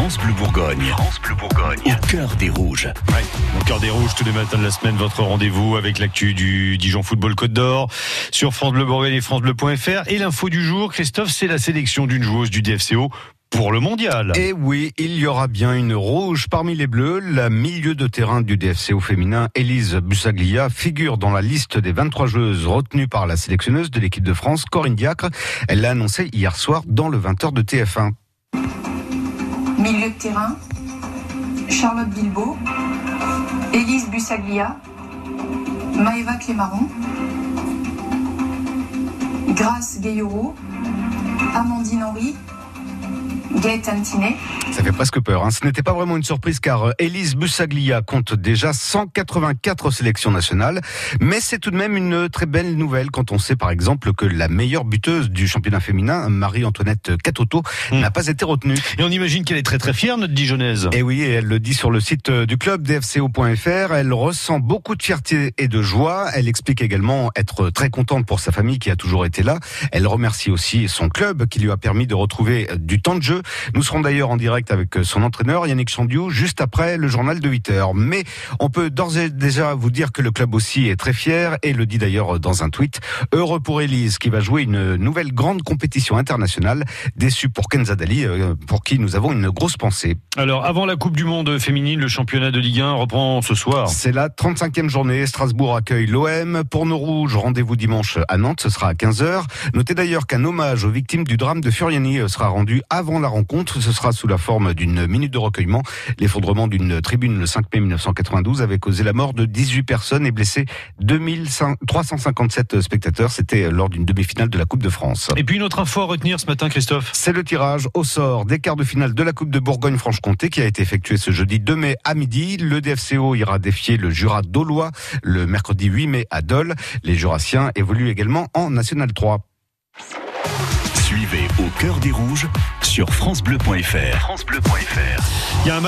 France Bleu Bourgogne. France Bleu Bourgogne. Au cœur des Rouges. Ouais, au cœur des Rouges, tous les matins de la semaine, votre rendez-vous avec l'actu du Dijon Football Côte d'Or sur France Bleu Bourgogne et FranceBleu.fr. Et l'info du jour, Christophe, c'est la sélection d'une joueuse du DFCO pour le mondial. Et oui, il y aura bien une rouge parmi les bleus. La milieu de terrain du DFCO féminin, Elise Bussaglia, figure dans la liste des 23 joueuses retenues par la sélectionneuse de l'équipe de France, Corinne Diacre. Elle l'a annoncé hier soir dans le 20h de TF1. Milieu de terrain, Charlotte Bilbao, Elise Bussaglia, Maëva Clémaron, Grace Gayoro, Amandine Henry, Gaëtan Tinet. Ça fait presque peur. Hein. Ce n'était pas vraiment une surprise car euh, Elise Bussaglia compte déjà 184 sélections nationales. Mais c'est tout de même une très belle nouvelle quand on sait par exemple que la meilleure buteuse du championnat féminin, Marie-Antoinette Catoto, Hmm. n'a pas été retenue. Et on imagine qu'elle est très très fière, notre Dijonnaise. Et oui, elle le dit sur le site euh, du club dfco.fr. Elle ressent beaucoup de fierté et de joie. Elle explique également être très contente pour sa famille qui a toujours été là. Elle remercie aussi son club qui lui a permis de retrouver euh, du temps de jeu. Nous serons d'ailleurs en direct avec euh, son entraîneur Yannick Chandiou juste après le journal de 8 heures. Mais on peut d'ores et déjà vous dire que le club aussi est très fier et le dit d'ailleurs dans un tweet. Heureux pour Elise qui va jouer une nouvelle grande compétition internationale. Déçu pour Kenza Dali euh, pour qui nous avons une grosse pensée. Alors, avant la Coupe du Monde féminine, le championnat de Ligue 1 reprend ce soir. C'est la 35e journée. Strasbourg accueille l'OM. Pour nos rouges, rendez-vous dimanche à Nantes. Ce sera à 15h. Notez d'ailleurs qu'un hommage aux victimes du drame de Furiani sera rendu avant la rencontre. Ce sera sous la forme d'une minute de recueillement. L'effondrement d'une tribune le 5 mai 1992 avait causé la mort de 18 personnes et blessé 2357 spectateurs. C'était lors d'une demi-finale de la Coupe de France. Et puis une autre info à retenir ce matin, Christophe. C'est le tirage au sort des quarts de finale de la Coupe de Bourgogne-Franche-Comté qui a été effectué ce jeudi 2 mai à midi. Le DFCO ira défier le Jura d'Aulois le mercredi 8 mai à Dole. Les Jurassiens évoluent également en National 3. Suivez Au cœur des Rouges sur FranceBleu.fr. FranceBleu.fr.